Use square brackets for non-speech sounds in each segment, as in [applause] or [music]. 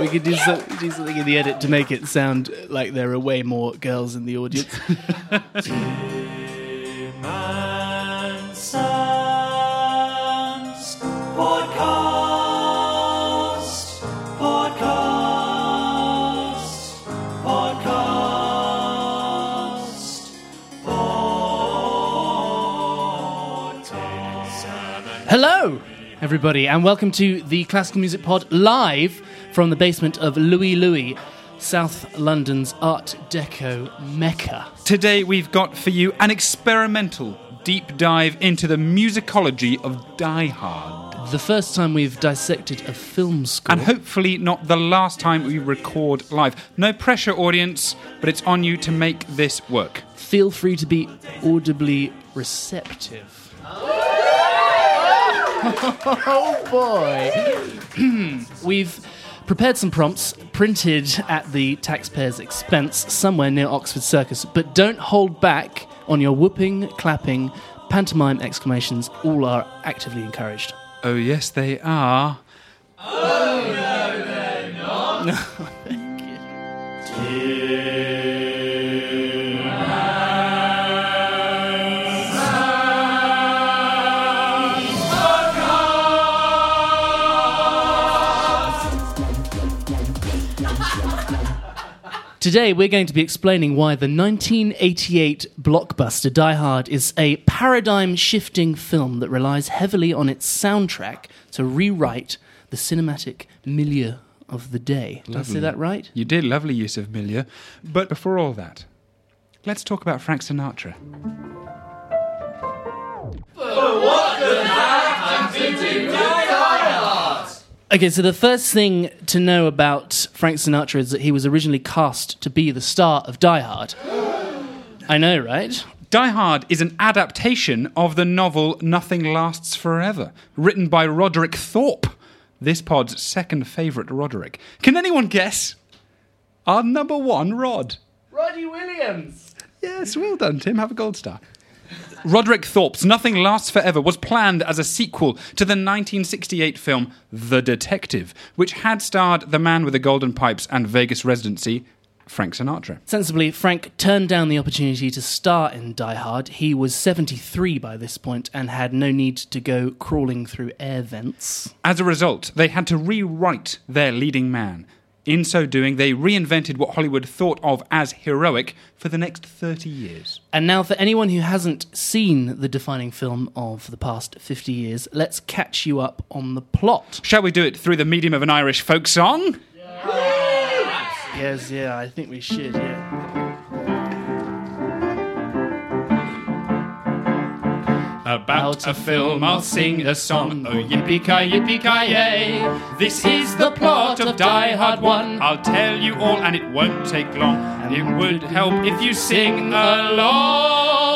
We could do, some, do something in the edit to make it sound like there are way more girls in the audience. Podcast, podcast, podcast, Hello, everybody, and welcome to the Classical Music Pod live from the basement of Louie Louie, South London's Art Deco mecca. Today we've got for you an experimental deep dive into the musicology of Die Hard. The first time we've dissected a film score. And hopefully not the last time we record live. No pressure, audience, but it's on you to make this work. Feel free to be audibly receptive. [laughs] oh boy! [clears throat] We've prepared some prompts printed at the taxpayer's expense somewhere near Oxford Circus, but don't hold back on your whooping, clapping, pantomime exclamations. All are actively encouraged. Oh, yes, they are. [laughs] [laughs] Today, we're going to be explaining why the 1988 blockbuster Die Hard is a paradigm shifting film that relies heavily on its soundtrack to rewrite the cinematic milieu of the day. Did I say that right? You did lovely use of milieu. But before all that, let's talk about Frank Sinatra. Okay, so the first thing to know about Frank Sinatra is that he was originally cast to be the star of Die Hard. I know, right? Die Hard is an adaptation of the novel Nothing Lasts Forever, written by Roderick Thorpe, this pod's second favourite Roderick. Can anyone guess? Our number one Rod. Roddy Williams! Yes, well done, Tim. Have a gold star. Roderick Thorpe's Nothing Lasts Forever was planned as a sequel to the 1968 film The Detective, which had starred the man with the golden pipes and Vegas residency, Frank Sinatra. Sensibly, Frank turned down the opportunity to star in Die Hard. He was 73 by this point and had no need to go crawling through air vents. As a result, they had to rewrite their leading man. In so doing, they reinvented what Hollywood thought of as heroic for the next 30 years. And now, for anyone who hasn't seen the defining film of the past 50 years, let's catch you up on the plot. Shall we do it through the medium of an Irish folk song? Yes, yeah, I think we should, yeah. About a film, I'll sing a song. Oh, yippee ki yippee ki yay! This is the plot of Die Hard 1. I'll tell you all, and it won't take long. It would help if you sing along.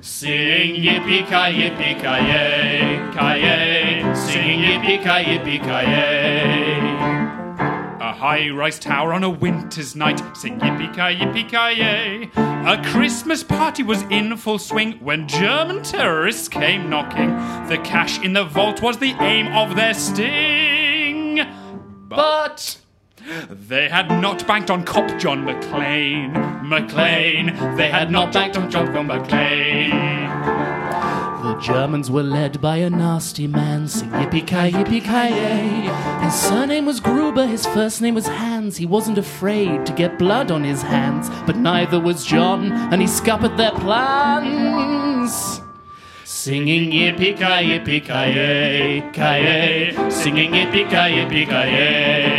Sing yippee ki yippee ki yay, ki yay! Sing yippee ki high rise tower on a winter's night. Sing yippee ki yippee ki! A Christmas party was in full swing when German terrorists came knocking. The cash in the vault was the aim of their sting. But they had not banked on cop John McClane. McClane. They had not banked on John McClane. Germans were led by a nasty man, sing yippee ki yippee ki yay. His surname was Gruber, his first name was Hans. He wasn't afraid to get blood on his hands, but neither was John, and he scuppered their plans. Singing yippee ki yippee ki yay, ki yay. Singing yippee ki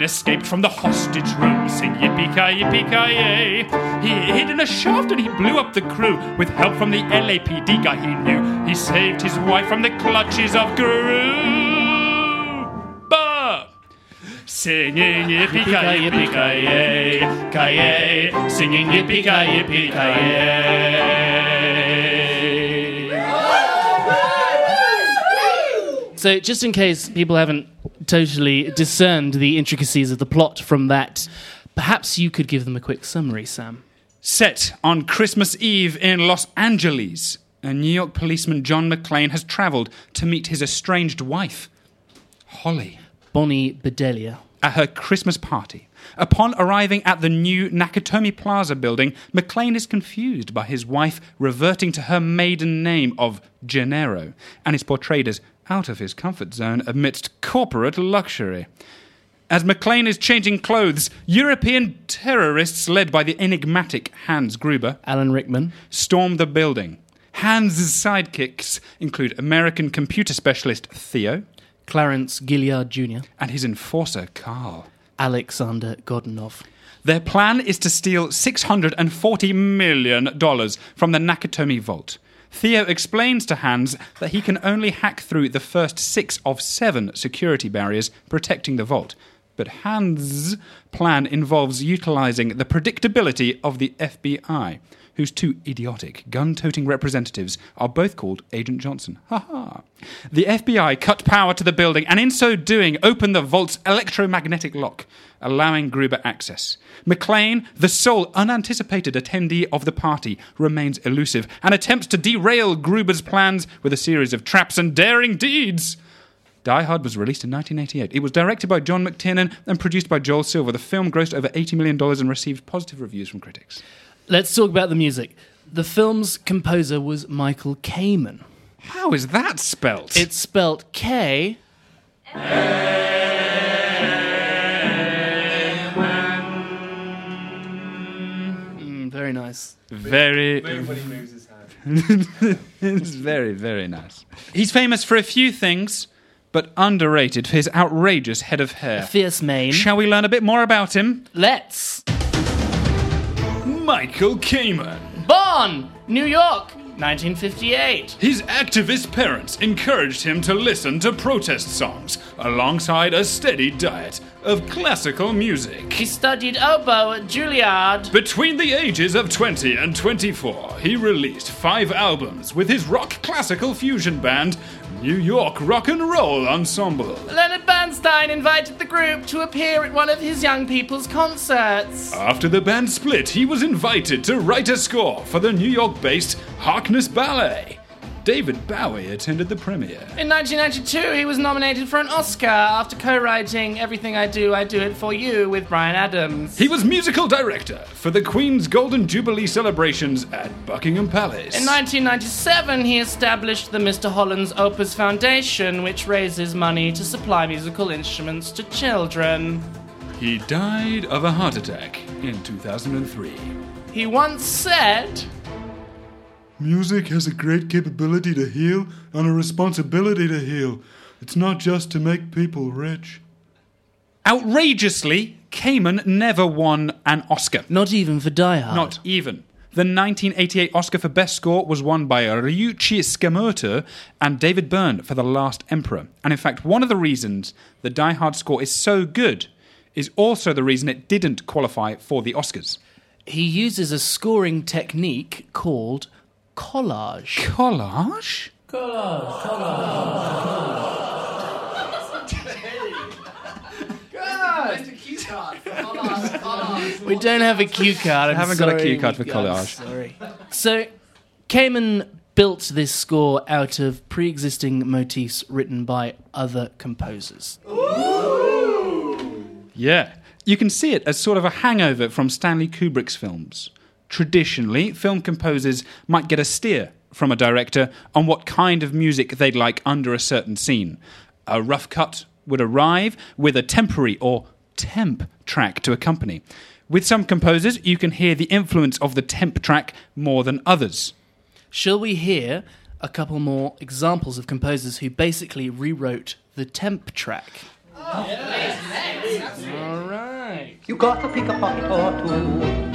yippee ki yay. McClane escaped from the hostage room, sing yippee ki yippee ki yay. He hid in a shaft and he blew up the crew with help from the LAPD guy he knew. He saved his wife from the clutches of Guru. Singing yippee ki yay, yay. Singing yippee ki So, just in case people haven't totally discerned the intricacies of the plot from that, perhaps you could give them a quick summary, Sam. Set on Christmas Eve in Los Angeles, a New York policeman, John McClane, has travelled to meet his estranged wife, Holly. Bonnie Bedelia. at her Christmas party. Upon arriving at the new Nakatomi Plaza building, McClane is confused by his wife reverting to her maiden name of Gennaro and is portrayed as out of his comfort zone amidst corporate luxury. As McClane is changing clothes, European terrorists led by the enigmatic Hans Gruber Alan Rickman. storm the building. Hans's sidekicks include American computer specialist Theo Clarence Gilliard Jr. and his enforcer Carl. Alexander Godunov. Their plan is to steal $640 million from the Nakatomi vault. Theo explains to Hans that he can only hack through the first six of seven security barriers protecting the vault. But Hans' plan involves utilizing the predictability of the FBI, whose two idiotic, gun toting representatives are both called Agent Johnson. Ha ha. The FBI cut power to the building and, in so doing, opened the vault's electromagnetic lock, allowing Gruber access. McClane, the sole unanticipated attendee of the party, remains elusive and attempts to derail Gruber's plans with a series of traps and daring deeds. Die Hard was released in 1988. It was directed by John McTiernan and produced by Joel Silver. The film grossed over $80 million and received positive reviews from critics. Let's talk about the music. The film's composer was Michael Kamen. How is that spelt? It's spelt K. Mm, very nice. very, When moves his hand. [laughs] it's very, very nice. He's famous for a few things, but underrated for his outrageous head of hair. Fierce mane. Shall we learn a bit more about him? Let's. Michael Kamen. Born! New York, 1958. His activist parents encouraged him to listen to protest songs alongside a steady diet of classical music. He studied oboe at Juilliard. Between the ages of 20 and 24, he released five albums with his rock classical fusion band, New York Rock and Roll Ensemble. Leonard Bernstein invited the group to appear at one of his young people's concerts. After the band split, he was invited to write a score for the New York based Harkness Ballet. David Bowie attended the premiere. In 1992, he was nominated for an Oscar after co writing Everything I Do, I Do It For You with Bryan Adams. He was musical director for the Queen's Golden Jubilee celebrations at Buckingham Palace. In 1997, he established the Mr. Holland's Opus Foundation, which raises money to supply musical instruments to children. he died of a heart attack in 2003. He once said, Music has a great capability to heal and a responsibility to heal. It's not just to make people rich. Outrageously, Kamen never won an Oscar. Not even for Die Hard. Not even. The 1988 Oscar for Best Score was won by Ryuichi Sakamoto and David Byrne for The Last Emperor. And in fact, one of the reasons the Die Hard score is so good is also the reason it didn't qualify for the Oscars. He uses a scoring technique called collage. Collage? Collage. Collage. We don't have a cue card. I'm haven't got a cue card for collage. Sorry. So, Kamen built this score out of pre-existing motifs written by other composers. Yeah. You can see it as sort of a hangover from Stanley Kubrick's films. Traditionally, film composers might get a steer from a director on what kind of music they'd like under a certain scene. A rough cut would arrive with a temporary or temp track to accompany. With some composers, you can hear the influence of the temp track more than others. Shall we hear a couple more examples of composers who basically rewrote the temp track? Oh, All right. You got to pick a pocket or two.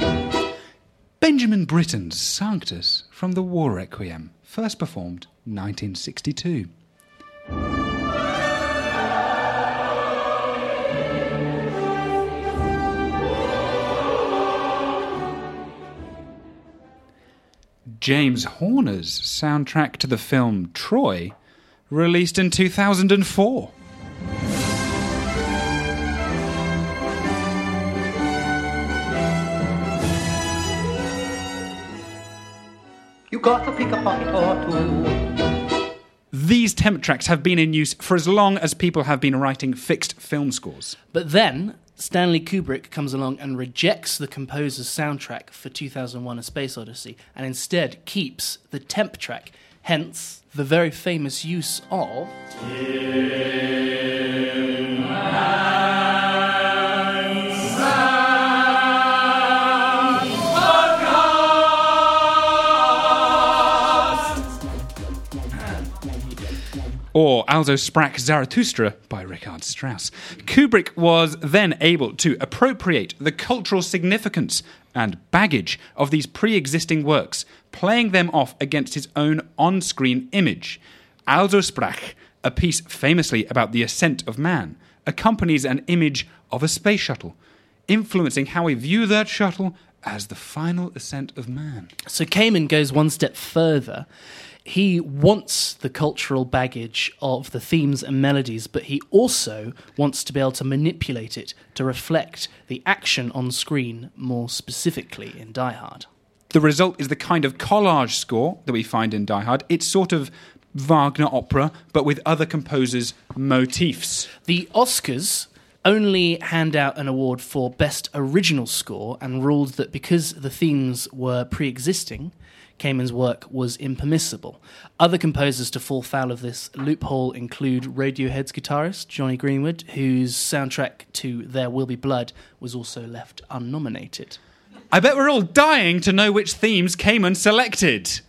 Benjamin Britten's Sanctus from the War Requiem, first performed 1962. James Horner's soundtrack to the film Troy, released in 2004. Got to pick a pocket or two. These temp tracks have been in use for as long as people have been writing fixed film scores. But then Stanley Kubrick comes along and rejects the composer's soundtrack for 2001 A Space Odyssey and instead keeps the temp track, hence the very famous use of. Or Also Sprach Zarathustra by Richard Strauss. Kubrick was then able to appropriate the cultural significance and baggage of these pre existing works, playing them off against his own on screen image. Also Sprach, a piece famously about the ascent of man, accompanies an image of a space shuttle, influencing how we view that shuttle as the final ascent of man. So Kamen goes one step further. He wants the cultural baggage of the themes and melodies, but he also wants to be able to manipulate it to reflect the action on screen more specifically in Die Hard. The result is the kind of collage score that we find in Die Hard. It's sort of Wagner opera, but with other composers' motifs. The Oscars only hand out an award for Best Original Score and ruled that because the themes were pre existing, Kamen's work was impermissible. Other composers to fall foul of this loophole include Radiohead's guitarist Jonny Greenwood, whose soundtrack to There Will Be Blood was also left unnominated. I bet we're all dying to know which themes Kamen selected.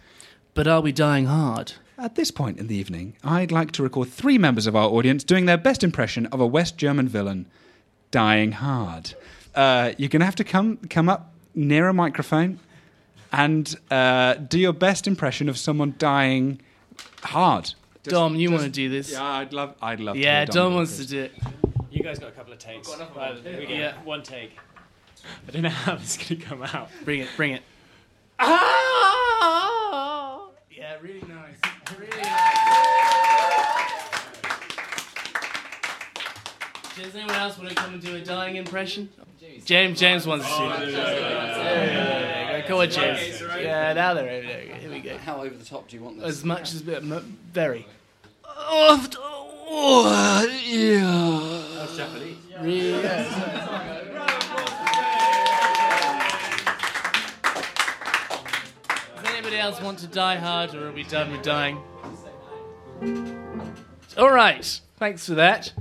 But are we dying hard? At this point in the evening, I'd like to record three members of our audience doing their best impression of a West German villain dying hard. Uh, you're going to have to come come up near a microphone and uh, do your best impression of someone dying hard. Dom, you want to do this? Yeah, I'd love. I'd love. Yeah, to hear Dom wants to do it. You guys got a couple of takes. Uh, we get Yeah. one take. I don't know how this is going to come out. Bring it, bring it. Ah! Yeah, really nice. Really nice. Does anyone else want to come and do a dying impression? James, James wants to. There we go, there we go. Come on, James. Yeah, now they're over there. Here we go. How over the top do you want this? As much as very. Oh, oh, yeah. That's Japanese. Really. Does anybody else want to die hard, or are we done with dying? All right. Thanks for that.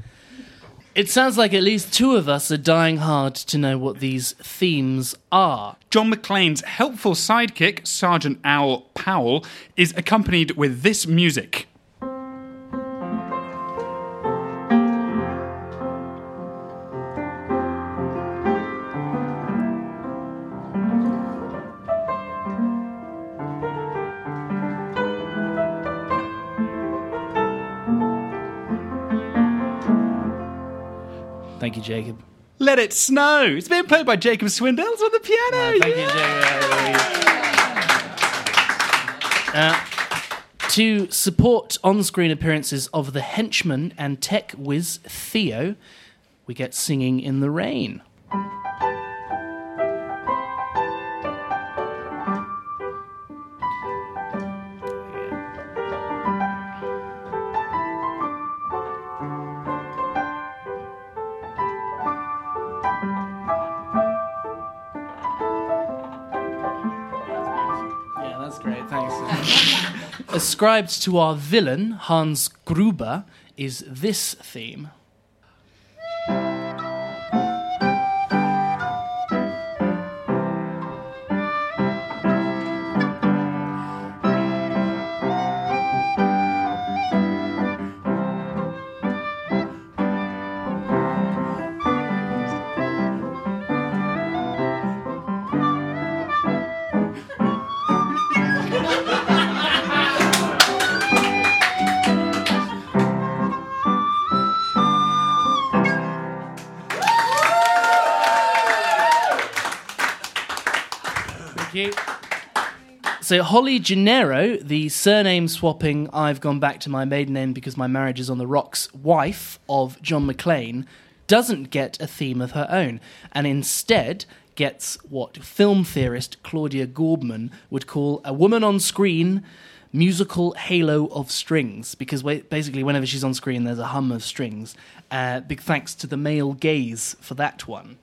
It sounds like at least two of us are dying hard to know what these themes are. John McClane's helpful sidekick, Sergeant Al Powell, is accompanied with this music. Let It Snow. It's being played by Jacob Swindells on the piano. Thank you, Jacob. Uh, to support on screen appearances of the henchman and tech whiz Theo, we get Singing in the Rain. Ascribed to our villain, Hans Gruber, is this theme. You. So Holly Gennaro, the surname swapping I've gone back to my maiden name because my marriage is on the rocks wife of John McClane, doesn't get a theme of her own and instead gets what film theorist Claudia Gorbman would call a woman on screen musical halo of strings because basically whenever she's on screen there's a hum of strings. Uh, big thanks to the male gaze for that one.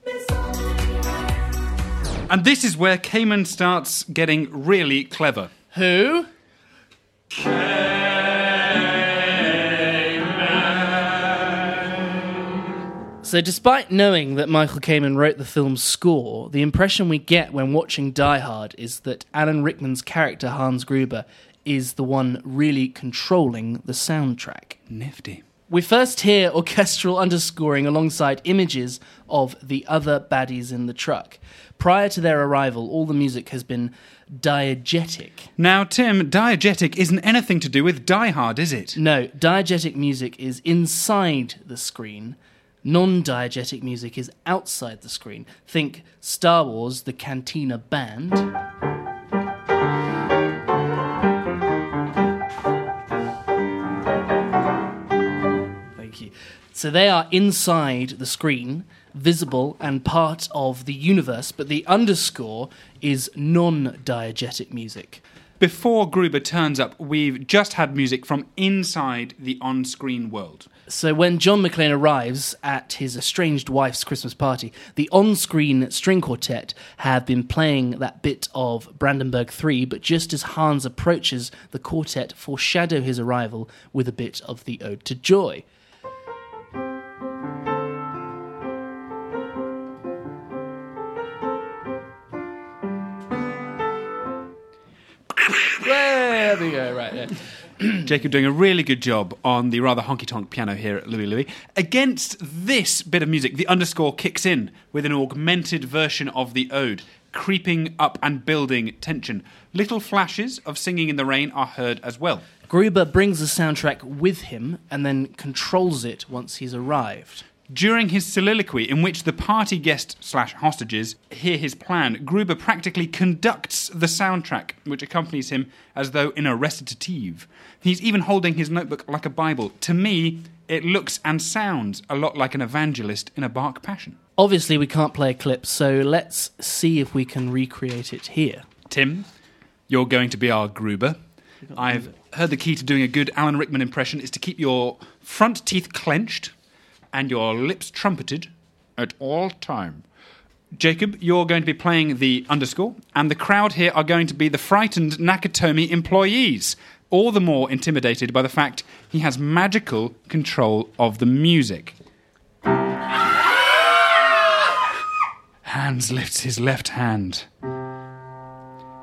And this is where Kamen starts getting really clever. Who? So, despite knowing that Michael Kamen wrote the film's score, the impression we get when watching Die Hard is that Alan Rickman's character Hans Gruber is the one really controlling the soundtrack. Nifty. We first hear orchestral [laughs] underscoring alongside images of the other baddies in the truck. Prior to their arrival, all the music has been diegetic. Now, Tim, diegetic isn't anything to do with Die Hard, is it? No, diegetic music is inside the screen. Non diegetic music is outside the screen. Think Star Wars, the Cantina Band. Thank you. So they are inside the screen, visible and part of the universe, but the underscore is non diegetic music. Before Gruber turns up, we've just had music from inside the on screen world. So when John McClane arrives at his estranged wife's Christmas party, the on-screen string quartet have been playing that bit of Brandenburg 3, but just as Hans approaches, the quartet foreshadow his arrival with a bit of the Ode to Joy. There we go, right there. [clears throat] Jacob doing a really good job on the rather honky tonk piano here at Louie Louie. Against this bit of music, the underscore kicks in with an augmented version of the ode, creeping up and building tension. Little flashes of singing in the rain are heard as well. Gruber brings the soundtrack with him and then controls it once he's arrived. During his soliloquy, in which the party guest slash hostages hear his plan, Gruber practically conducts the soundtrack, which accompanies him as though in a recitative. He's even holding his notebook like a Bible. To me, it looks and sounds a lot like an evangelist in a Bach passion. Obviously, we can't play a clip, so let's see if we can recreate it here. Tim, you're going to be our Gruber. I've heard the key to doing a good Alan Rickman impression is to keep your front teeth clenched and your lips trumpeted at all time. Jacob, you're going to be playing the underscore, and the crowd here are going to be the frightened Nakatomi employees, all the more intimidated by the fact he has magical control of the music. Hans lifts his left hand.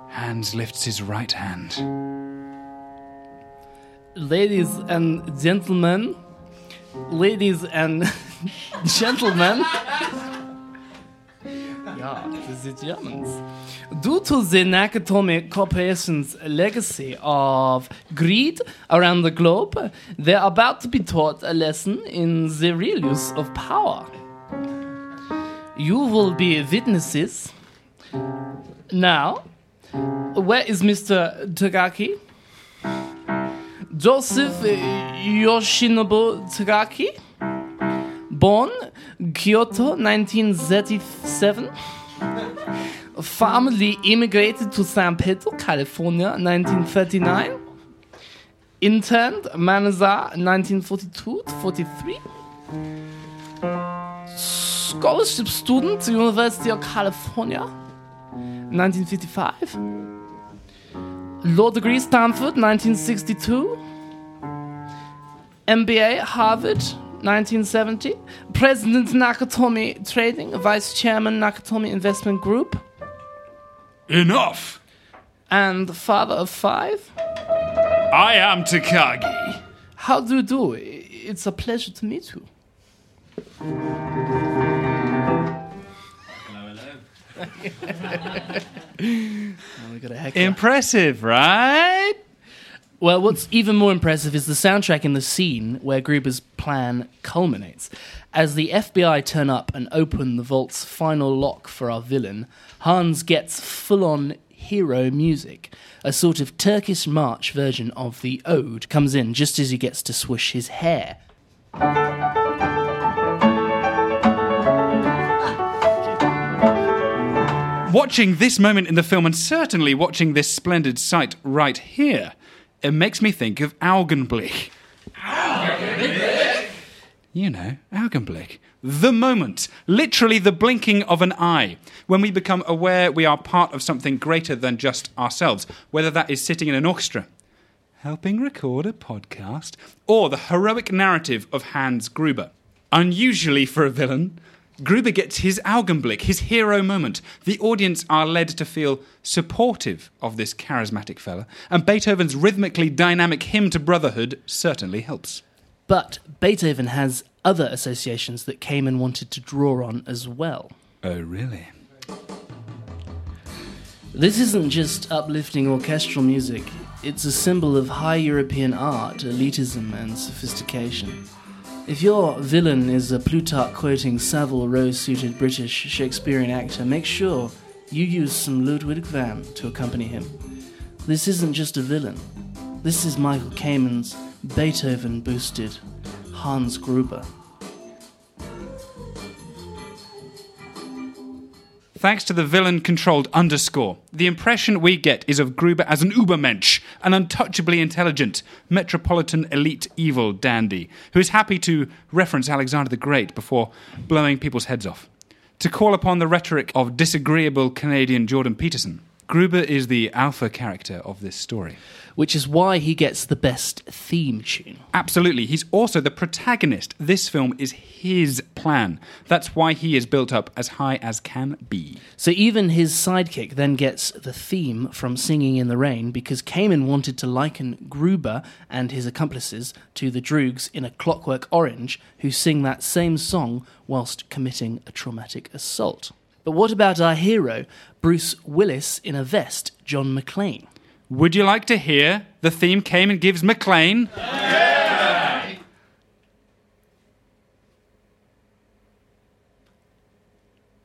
Hans lifts his right hand. Ladies and gentlemen, ladies and [laughs] gentlemen. yeah, is Germans. Due to the Nakatomi Corporation's legacy of greed around the globe, they're about to be taught a lesson in the real use of power. You will be witnesses. Now, where is Mr. Takagi? Joseph Yoshinobu Takagi, born Kyoto 1937. Family immigrated to San Pedro, California 1939. Interned Manza 1942 to 43. Scholarship student, University of California 1955. Law degree Stanford 1962. MBA Harvard 1970. President Nakatomi Trading, Vice Chairman Nakatomi Investment Group, Enough! and father of five. I am Takagi. How do you do? It's a pleasure to meet you. We got a heckler. Impressive, right? Well, what's even more impressive is the soundtrack in the scene where Gruber's plan culminates. As the FBI turn up and open the vault's final lock for our villain, Hans gets full on hero music. A sort of Turkish march version of the ode comes in just as he gets to swoosh his hair. Watching this moment in the film, and certainly watching this splendid sight right here, It makes me think of Augenblick. You know, Augenblick. The moment, literally the blinking of an eye, when we become aware we are part of something greater than just ourselves, whether that is sitting in an orchestra, helping record a podcast, or the heroic narrative of Hans Gruber. Unusually for a villain, Gruber gets his Augenblick, his hero moment. The audience are led to feel supportive of this charismatic fella, and Beethoven's rhythmically dynamic hymn to brotherhood certainly helps. But Beethoven has other associations that Kamen wanted to draw on as well. Oh, really? This isn't just uplifting orchestral music, it's a symbol of high European art, elitism, and sophistication. If your villain is a Plutarch quoting Savile Row suited British Shakespearean actor, make sure you use some Ludwig van to accompany him. This isn't just a villain, this is Michael Kamen's Beethoven boosted Hans Gruber. Thanks to the villain controlled underscore, the impression we get is of Gruber as an Ubermensch, an untouchably intelligent, metropolitan elite evil dandy who is happy to reference Alexander the Great before blowing people's heads off. To call upon the rhetoric of disagreeable Canadian Jordan Peterson, Gruber is the alpha character of this story. which is why he gets the best theme tune. Absolutely. He's also the protagonist. This film is his plan. That's why he is built up as high as can be. So even his sidekick then gets the theme from Singing in the Rain because Kamen wanted to liken Gruber and his accomplices to the Droogs in A Clockwork Orange who sing that same song whilst committing a traumatic assault. But what about our hero, Bruce Willis in a vest, John McClane? Would you like to hear the theme Kamen gives McClane?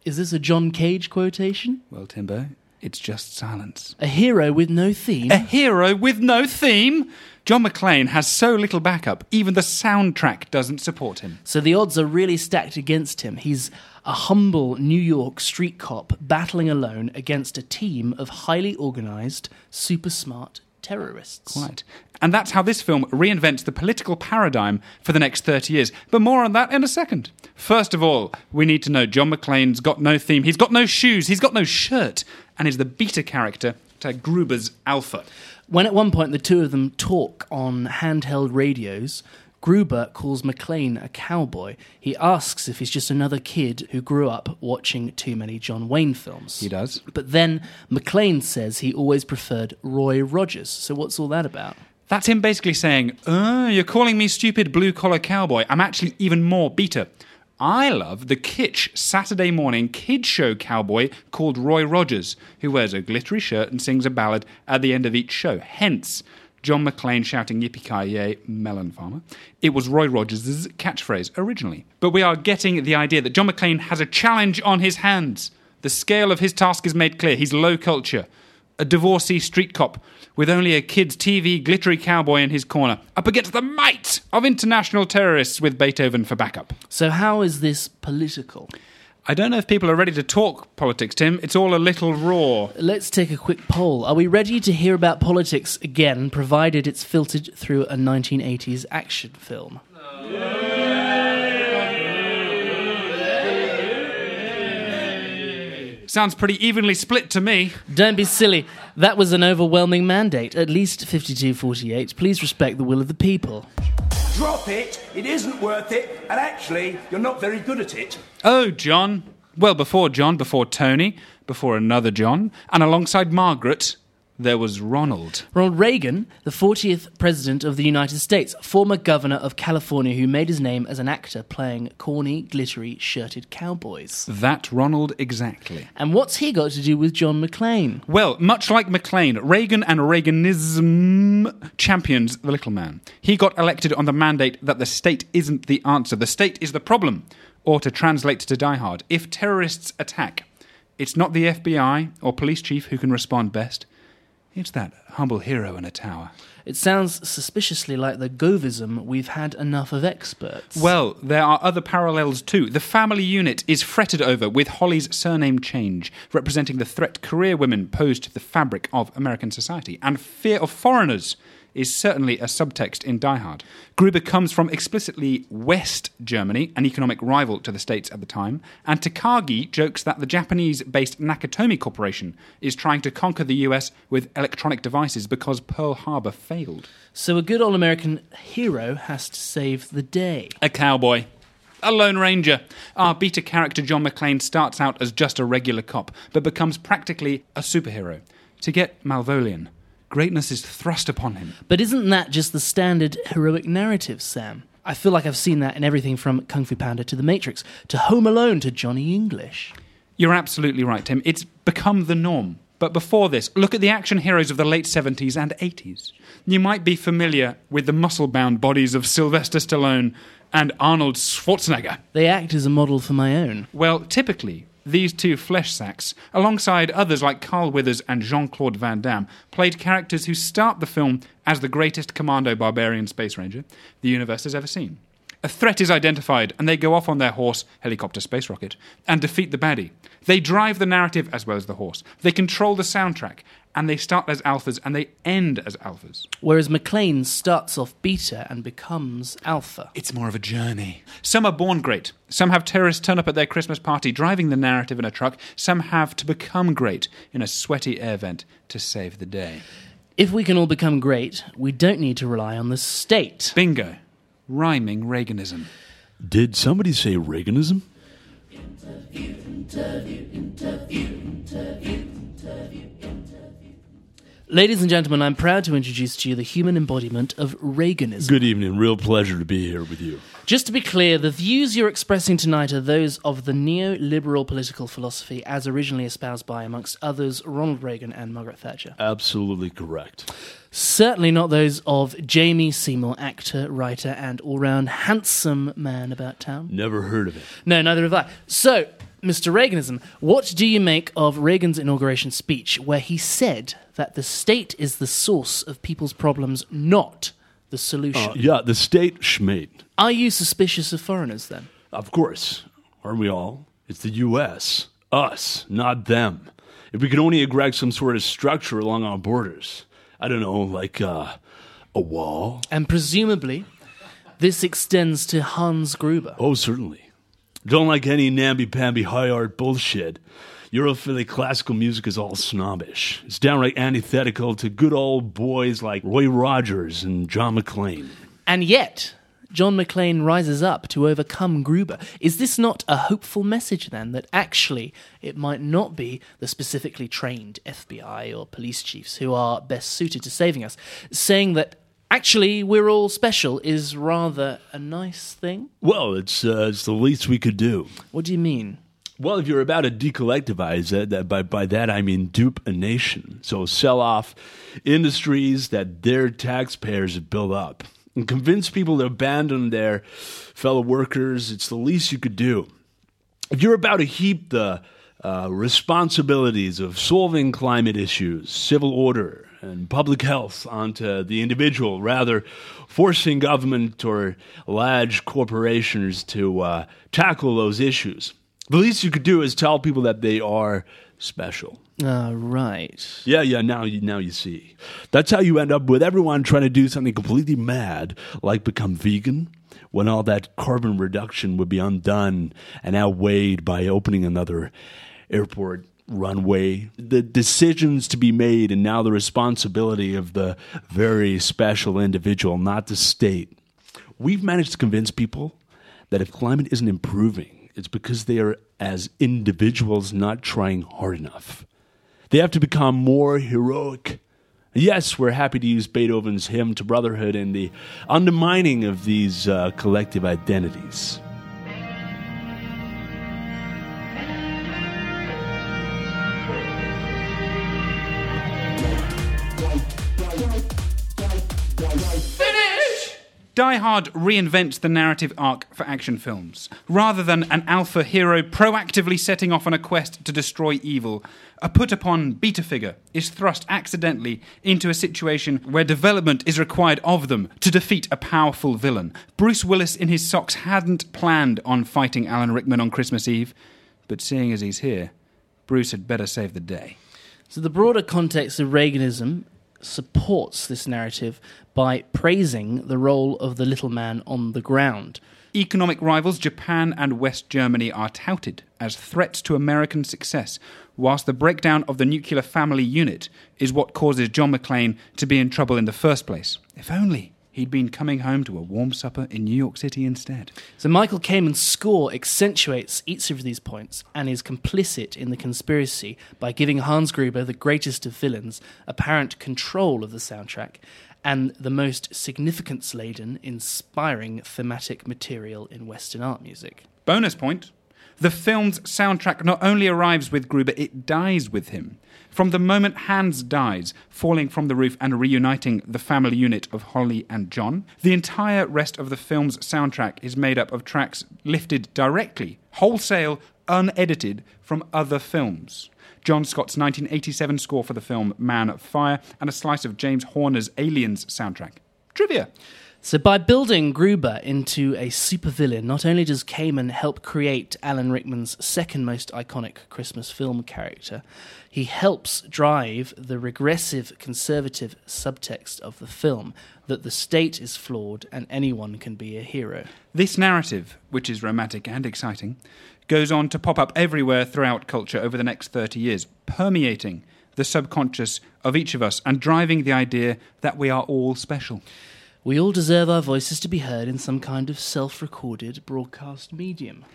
Is this a John Cage quotation? Well, Timbo, it's just silence. A hero with no theme? A hero with no theme? John McClane has so little backup, even the soundtrack doesn't support him. So the odds are really stacked against him. He's a humble New York street cop battling alone against a team of highly organized, super smart terrorists. Right. And that's how this film reinvents the political paradigm for the next 30 years. But more on that in a second. First of all, we need to know John McClane's got no theme, he's got no shoes, he's got no shirt, and is the beta character to Gruber's Alpha. When at one point the two of them talk on handheld radios, Gruber calls McClane a cowboy. He asks if he's just another kid who grew up watching too many John Wayne films. He does. But then McClane says he always preferred Roy Rogers. So what's all that about? That's him basically saying, uh, You're calling me stupid blue collar cowboy. I'm actually even more beta. I love the kitsch Saturday morning kid show cowboy called Roy Rogers, who wears a glittery shirt and sings a ballad at the end of each show. Hence, John McClane shouting Yippee Melon Farmer. It was Roy Rogers' catchphrase originally. But we are getting the idea that John McClane has a challenge on his hands. The scale of his task is made clear. He's low culture, a divorcee street cop with only a kid's TV glittery cowboy in his corner, up against the might of international terrorists with Beethoven for backup. So, how is this political? I don't know if people are ready to talk politics, Tim. It's all a little raw. Let's take a quick poll. Are we ready to hear about politics again, provided it's filtered through a 1980s action film? Sounds pretty evenly split to me. Don't be silly. That was an overwhelming mandate, at least 52 48. Please respect the will of the people. Drop it, it isn't worth it, and actually, you're not very good at it. Oh, John. Well, before John, before Tony, before another John, and alongside Margaret, there was Ronald. Ronald Reagan, the 40th President of the United States, former governor of California who made his name as an actor playing corny, glittery, shirted cowboys. That Ronald exactly. And what's he got to do with John McClane? Well, much like McClane, Reagan and Reaganism champions the little man. He got elected on the mandate that the state isn't the answer, the state is the problem. Or to translate to Die Hard, if terrorists attack, it's not the FBI or police chief who can respond best. It's that humble hero in a tower. It sounds suspiciously like the Govism we've had enough of experts. Well, there are other parallels too. The family unit is fretted over with Holly's surname change, representing the threat career women pose to the fabric of American society, and fear of foreigners is certainly a subtext in Die Hard. Gruber comes from explicitly West Germany, an economic rival to the States at the time, and Takagi jokes that the Japanese based Nakatomi Corporation is trying to conquer the US with electronic devices because Pearl Harbor failed. So a good old American hero has to save the day. A cowboy. A Lone Ranger. Our beta character John McClane starts out as just a regular cop, but becomes practically a superhero. To get Malvolian, greatness is thrust upon him. But isn't that just the standard heroic narrative, Sam? I feel like I've seen that in everything from Kung Fu Panda to The Matrix to Home Alone to Johnny English. You're absolutely right, Tim. It's become the norm. But before this, look at the action heroes of the late 70s and 80s. You might be familiar with the muscle bound bodies of Sylvester Stallone and Arnold Schwarzenegger. They act as a model for my own. Well, typically, these two flesh sacks, alongside others like Carl Weathers and Jean Claude Van Damme, played characters who start the film as the greatest commando barbarian space ranger the universe has ever seen. A threat is identified, and they go off on their horse, helicopter, space rocket, and defeat the baddie. They drive the narrative as well as the horse. They control the soundtrack, and they start as alphas and they end as alphas. Whereas McClane starts off beta and becomes alpha. It's more of a journey. Some are born great. Some have terrorists turn up at their Christmas party driving the narrative in a truck. Some have to become great in a sweaty air vent to save the day. If we can all become great, we don't need to rely on the state. Bingo. Rhyming Reaganism. Did somebody say Reaganism? Ladies and gentlemen, I'm proud to introduce to you the human embodiment of Reaganism. Good evening. Real pleasure to be here with you. Just to be clear, the views you're expressing tonight are those of the neoliberal political philosophy as originally espoused by, amongst others, Ronald Reagan and Margaret Thatcher. Absolutely correct. Certainly not those of Jamie Seymour, actor, writer, and all round handsome man about town. Never heard of it. No, neither have I. So, Mr. Reaganism, what do you make of Reagan's inauguration speech where he said that the state is the source of people's problems, not the solution? Uh, yeah, the state schmate. Are you suspicious of foreigners then? Of course. Aren't we all? It's the U.S. Us, not them. If we could only erect some sort of structure along our borders, I don't know, like uh, a wall. And presumably, this extends to Hans Gruber. Oh, certainly. Don't like any namby-pamby high art bullshit. Europhilic classical music is all snobbish. It's downright antithetical to good old boys like Roy Rogers and John McClane. And yet, John McClane rises up to overcome Gruber. Is this not a hopeful message then that actually it might not be the specifically trained FBI or police chiefs who are best suited to saving us? Saying that actually we're all special is rather a nice thing? Well, it's uh, it's the least we could do. What do you mean? Well, if you're about to decollectivize it, that, by, by that I mean dupe a nation. So sell off industries that their taxpayers have built up and convince people to abandon their fellow workers. It's the least you could do. If you're about to heap the uh, responsibilities of solving climate issues, civil order, and public health onto the individual, rather forcing government or large corporations to uh, tackle those issues. The least you could do is tell people that they are special. Ah, right. Yeah, yeah. Now, you, now you see. That's how you end up with everyone trying to do something completely mad, like become vegan, when all that carbon reduction would be undone and outweighed by opening another airport runway. The decisions to be made, and now the responsibility of the very special individual, not the state. We've managed to convince people that if climate isn't improving, it's because they are, as individuals, not trying hard enough. They have to become more heroic. Yes, we're happy to use Beethoven's hymn to brotherhood in the undermining of these uh, collective identities. Die Hard reinvents the narrative arc for action films. Rather than an alpha hero proactively setting off on a quest to destroy evil, a put upon beta figure is thrust accidentally into a situation where development is required of them to defeat a powerful villain. Bruce Willis in his socks hadn't planned on fighting Alan Rickman on Christmas Eve, but seeing as he's here, Bruce had better save the day. So, the broader context of Reaganism supports this narrative by praising the role of the little man on the ground. Economic rivals Japan and West Germany are touted as threats to American success, whilst the breakdown of the nuclear family unit is what causes John McClane to be in trouble in the first place. If only he'd been coming home to a warm supper in New York City instead. So Michael Kamen's score accentuates each of these points and is complicit in the conspiracy by giving Hans Gruber, the greatest of villains, apparent control of the soundtrack and the most significance laden, inspiring thematic material in Western art music. Bonus point the film's soundtrack not only arrives with Gruber, it dies with him. From the moment Hans dies, falling from the roof and reuniting the family unit of Holly and John, the entire rest of the film's soundtrack is made up of tracks lifted directly, wholesale, unedited from other films. John Scott's 1987 score for the film Man on Fire, and a slice of James Horner's Aliens soundtrack. Trivia. So, by building Gruber into a supervillain, not only does Kamen help create Alan Rickman's second most iconic Christmas film character, he helps drive the regressive conservative subtext of the film that the state is flawed and anyone can be a hero. This narrative, which is romantic and exciting, goes on to pop up everywhere throughout culture over the next 30 years, permeating the subconscious of each of us and driving the idea that we are all special. We all deserve our voices to be heard in some kind of self recorded broadcast medium.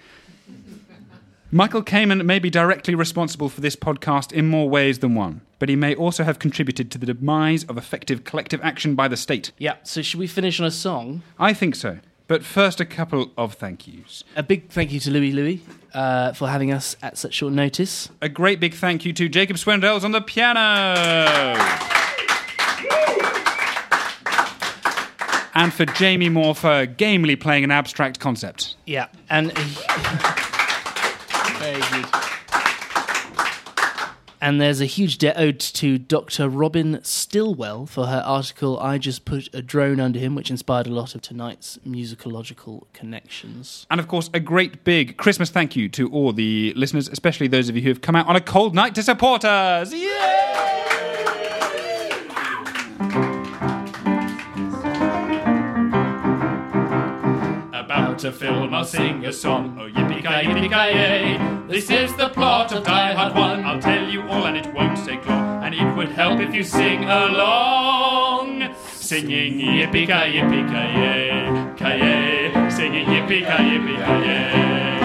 Michael Kamen may be directly responsible for this podcast in more ways than one, but he may also have contributed to the demise of effective collective action by the state. Yeah, so should we finish on a song? I think so. But first, a couple of thank yous. A big thank you to Louie Louie uh, for having us at such short notice. A great big thank you to Jacob Swindells on the piano. And for Jamie Moore for gamely playing an abstract concept. Yeah, and very good. And there's a huge debt owed to Dr. Robynn Stilwell for her article I Just Put a Drone Under Him, which inspired a lot of tonight's musicological connections. And of course, a great big Christmas thank you to all the listeners, especially those of you who have come out on a cold night to support us. Yay! To film, I'll sing a song. Oh, yippee ki yippee ki yay! This is the plot of Die Hard 1. I'll tell you all, and it won't take long. And it would help if you sing along. Singing yippee ki yippee ki yay! Ki yay! Singing yippee ki yippee ki yay!